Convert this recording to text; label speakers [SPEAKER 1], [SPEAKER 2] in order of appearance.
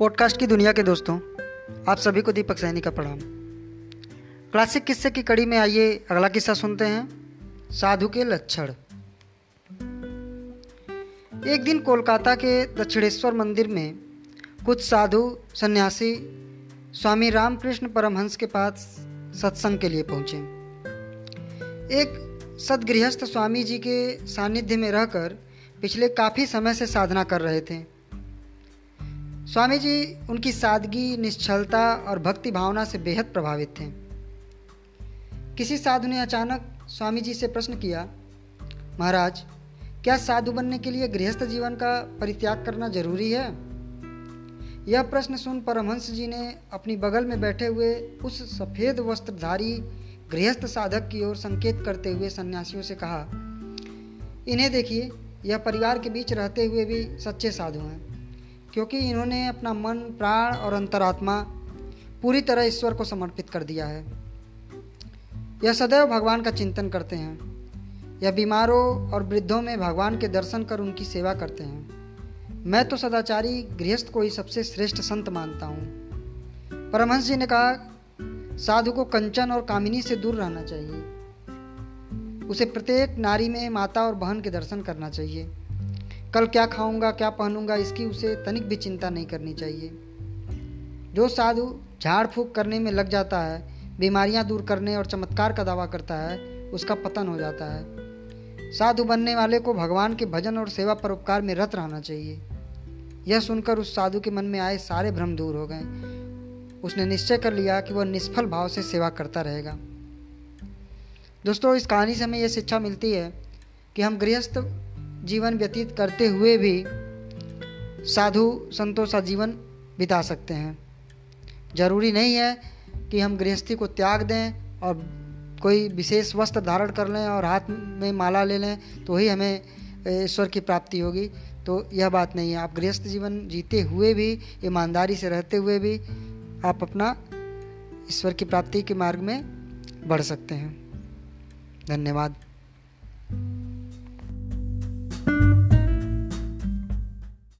[SPEAKER 1] Podcast की दुनिया के दोस्तों, आप सभी को दीपक सैनी का प्रणाम। क्लासिक किस्से की कड़ी में आइए, अगला किस्सा सुनते हैं। साधु के लक्षण। एक दिन कोलकाता के दक्षिणेश्वर मंदिर में कुछ साधु, सन्यासी स्वामी रामकृष्ण परमहंस के पास सत्संग के लिए पहुँचे। एक सदगृहस्थ स्वामी जी के सानिध्य में रहकर पिछले काफ़ी समय से साधना कर रहे थे। स्वामी जी उनकी सादगी, निश्चलता और भक्ति भावना से बेहद प्रभावित थे। किसी साधु ने अचानक स्वामी जी से प्रश्न किया, महाराज, क्या साधु बनने के लिए गृहस्थ जीवन का परित्याग करना ज़रूरी है? यह प्रश्न सुन परमहंस जी ने अपनी बगल में बैठे हुए उस सफ़ेद वस्त्रधारी गृहस्थ साधक की ओर संकेत करते हुए सन्यासियों से कहा, इन्हें देखिए, यह परिवार के बीच रहते हुए भी सच्चे साधु हैं। क्योंकि इन्होंने अपना मन, प्राण और अंतरात्मा पूरी तरह ईश्वर को समर्पित कर दिया है। यह सदैव भगवान का चिंतन करते हैं। यह बीमारों और वृद्धों में भगवान के दर्शन कर उनकी सेवा करते हैं। मैं तो सदाचारी गृहस्थ को ही सबसे श्रेष्ठ संत मानता हूँ। परमहंस जी ने कहा, साधु को कंचन और कामिनी से दूर रहना चाहिए। उसे प्रत्येक नारी में माता और बहन के दर्शन करना चाहिए। कल क्या खाऊँगा, क्या पहनूँगा, इसकी उसे तनिक भी चिंता नहीं करनी चाहिए। जो साधु झाड़ फूक करने में लग जाता है, बीमारियाँ दूर करने और चमत्कार का दावा करता है, उसका पतन हो जाता है। साधु बनने वाले को भगवान के भजन और सेवा परोपकार में रत रहना चाहिए। यह सुनकर उस साधु के मन में आए सारे भ्रम दूर हो गए। उसने निश्चय कर लिया कि वह निष्फल भाव से सेवा करता रहेगा। दोस्तों, इस कहानी से हमें यह शिक्षा मिलती है कि हम गृहस्थ जीवन व्यतीत करते हुए भी साधु संतों सा जीवन बिता सकते हैं। ज़रूरी नहीं है कि हम गृहस्थी को त्याग दें और कोई विशेष वस्त्र धारण कर लें और हाथ में माला ले लें तो ही हमें ईश्वर की प्राप्ति होगी। तो यह बात नहीं है। आप गृहस्थ जीवन जीते हुए भी, ईमानदारी से रहते हुए भी, आप अपना ईश्वर की प्राप्ति के मार्ग में बढ़ सकते हैं। धन्यवाद।